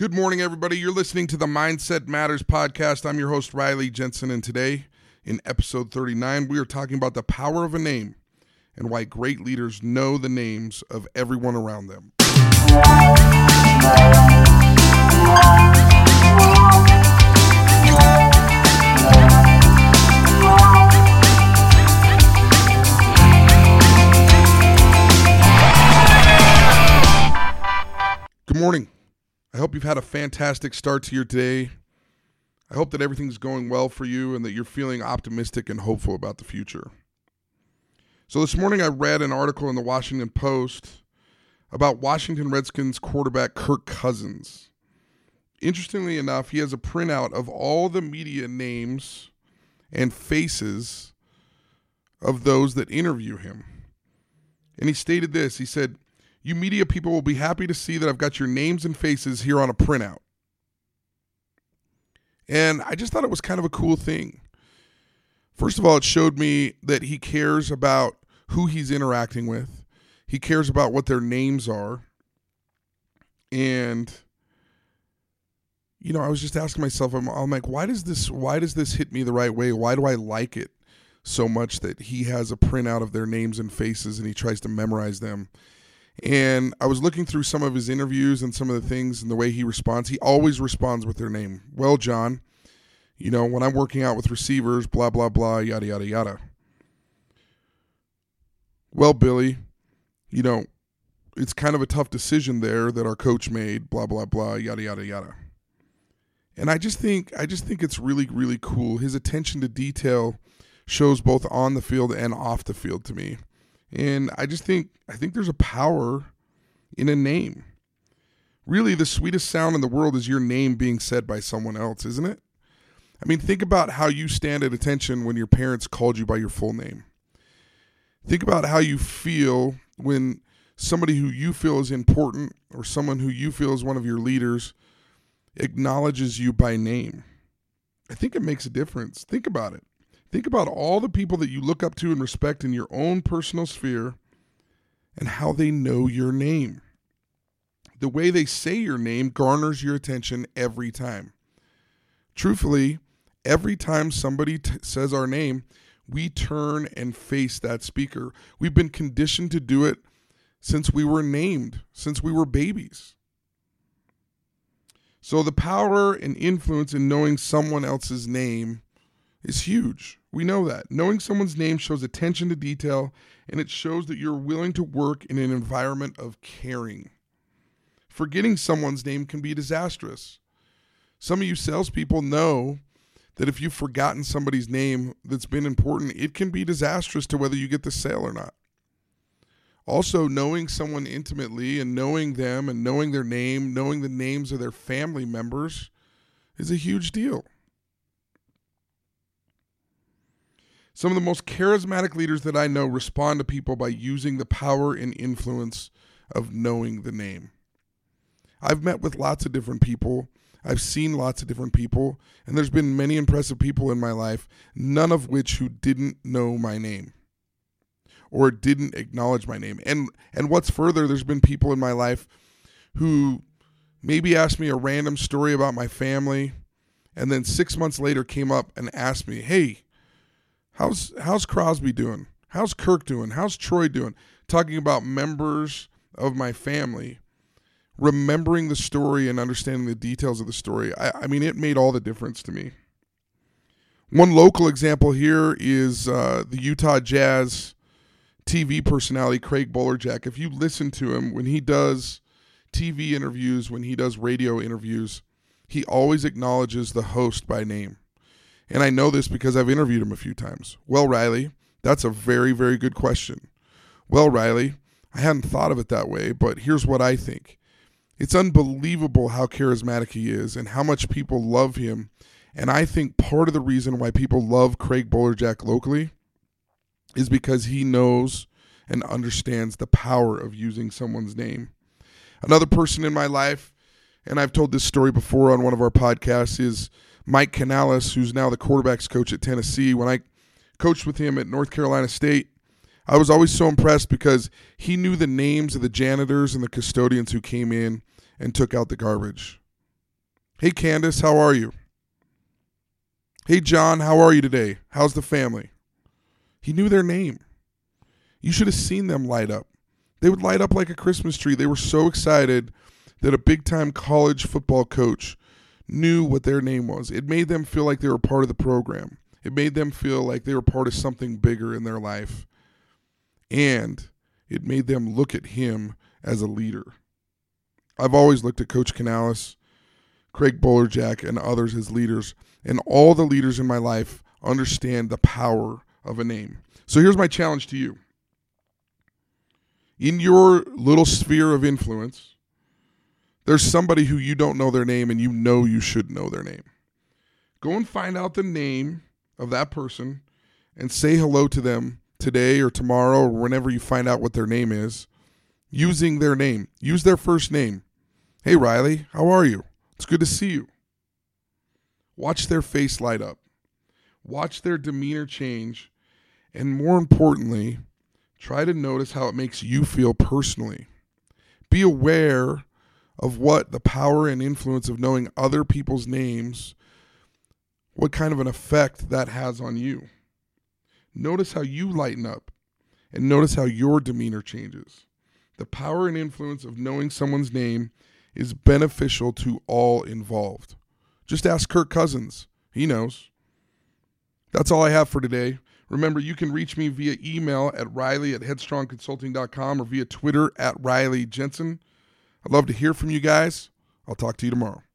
Good morning, everybody. You're listening to the Mindset Matters podcast. I'm your host, Riley Jensen, and today, in episode 39, we are talking about the power of a name and why great leaders know the names of everyone around them. Good morning. I hope you've had a fantastic start to your day. I hope that everything's going well for you and that you're feeling optimistic and hopeful about the future. So, this morning I read an article in the Washington Post about Washington Redskins quarterback Kirk Cousins. Interestingly enough, he has a printout of all the media names and faces of those that interview him. And he stated this he said, you media people will be happy to see that I've got your names and faces here on a printout. And I just thought it was kind of a cool thing. First of all, it showed me that he cares about who he's interacting with. He cares about what their names are. And you know, I was just asking myself, I'm, I'm like, why does this why does this hit me the right way? Why do I like it so much that he has a printout of their names and faces and he tries to memorize them? And I was looking through some of his interviews and some of the things and the way he responds. He always responds with their name. Well, John, you know, when I'm working out with receivers, blah, blah, blah, yada, yada, yada. Well, Billy, you know, it's kind of a tough decision there that our coach made, blah, blah, blah, yada, yada, yada. And I just think I just think it's really, really cool. His attention to detail shows both on the field and off the field to me. And I just think I think there's a power in a name. Really, the sweetest sound in the world is your name being said by someone else, isn't it? I mean, think about how you stand at attention when your parents called you by your full name. Think about how you feel when somebody who you feel is important or someone who you feel is one of your leaders acknowledges you by name. I think it makes a difference. Think about it. Think about all the people that you look up to and respect in your own personal sphere and how they know your name. The way they say your name garners your attention every time. Truthfully, every time somebody t- says our name, we turn and face that speaker. We've been conditioned to do it since we were named, since we were babies. So the power and influence in knowing someone else's name is huge. We know that. Knowing someone's name shows attention to detail and it shows that you're willing to work in an environment of caring. Forgetting someone's name can be disastrous. Some of you salespeople know that if you've forgotten somebody's name that's been important, it can be disastrous to whether you get the sale or not. Also, knowing someone intimately and knowing them and knowing their name, knowing the names of their family members is a huge deal. Some of the most charismatic leaders that I know respond to people by using the power and influence of knowing the name. I've met with lots of different people. I've seen lots of different people, and there's been many impressive people in my life, none of which who didn't know my name or didn't acknowledge my name. And and what's further, there's been people in my life who maybe asked me a random story about my family and then 6 months later came up and asked me, "Hey, How's how's Crosby doing? How's Kirk doing? How's Troy doing? Talking about members of my family, remembering the story and understanding the details of the story. I, I mean, it made all the difference to me. One local example here is uh, the Utah Jazz TV personality Craig Bolerjack. If you listen to him when he does TV interviews, when he does radio interviews, he always acknowledges the host by name. And I know this because I've interviewed him a few times. Well, Riley, that's a very, very good question. Well, Riley, I hadn't thought of it that way, but here's what I think. It's unbelievable how charismatic he is and how much people love him. And I think part of the reason why people love Craig Bolerjack locally is because he knows and understands the power of using someone's name. Another person in my life, and I've told this story before on one of our podcasts, is Mike Canales, who's now the quarterbacks coach at Tennessee. When I coached with him at North Carolina State, I was always so impressed because he knew the names of the janitors and the custodians who came in and took out the garbage. Hey, Candace, how are you? Hey, John, how are you today? How's the family? He knew their name. You should have seen them light up. They would light up like a Christmas tree. They were so excited that a big time college football coach knew what their name was. It made them feel like they were part of the program. It made them feel like they were part of something bigger in their life. And it made them look at him as a leader. I've always looked at Coach Canales, Craig Bolerjack, and others as leaders, and all the leaders in my life understand the power of a name. So here's my challenge to you. In your little sphere of influence, there's somebody who you don't know their name and you know you should know their name. Go and find out the name of that person and say hello to them today or tomorrow or whenever you find out what their name is using their name. Use their first name. Hey, Riley, how are you? It's good to see you. Watch their face light up. Watch their demeanor change. And more importantly, try to notice how it makes you feel personally. Be aware of what the power and influence of knowing other people's names, what kind of an effect that has on you. Notice how you lighten up and notice how your demeanor changes. The power and influence of knowing someone's name is beneficial to all involved. Just ask Kirk Cousins. He knows. That's all I have for today. Remember, you can reach me via email at riley at headstrongconsulting.com or via Twitter at Riley Jensen. I'd love to hear from you guys. I'll talk to you tomorrow.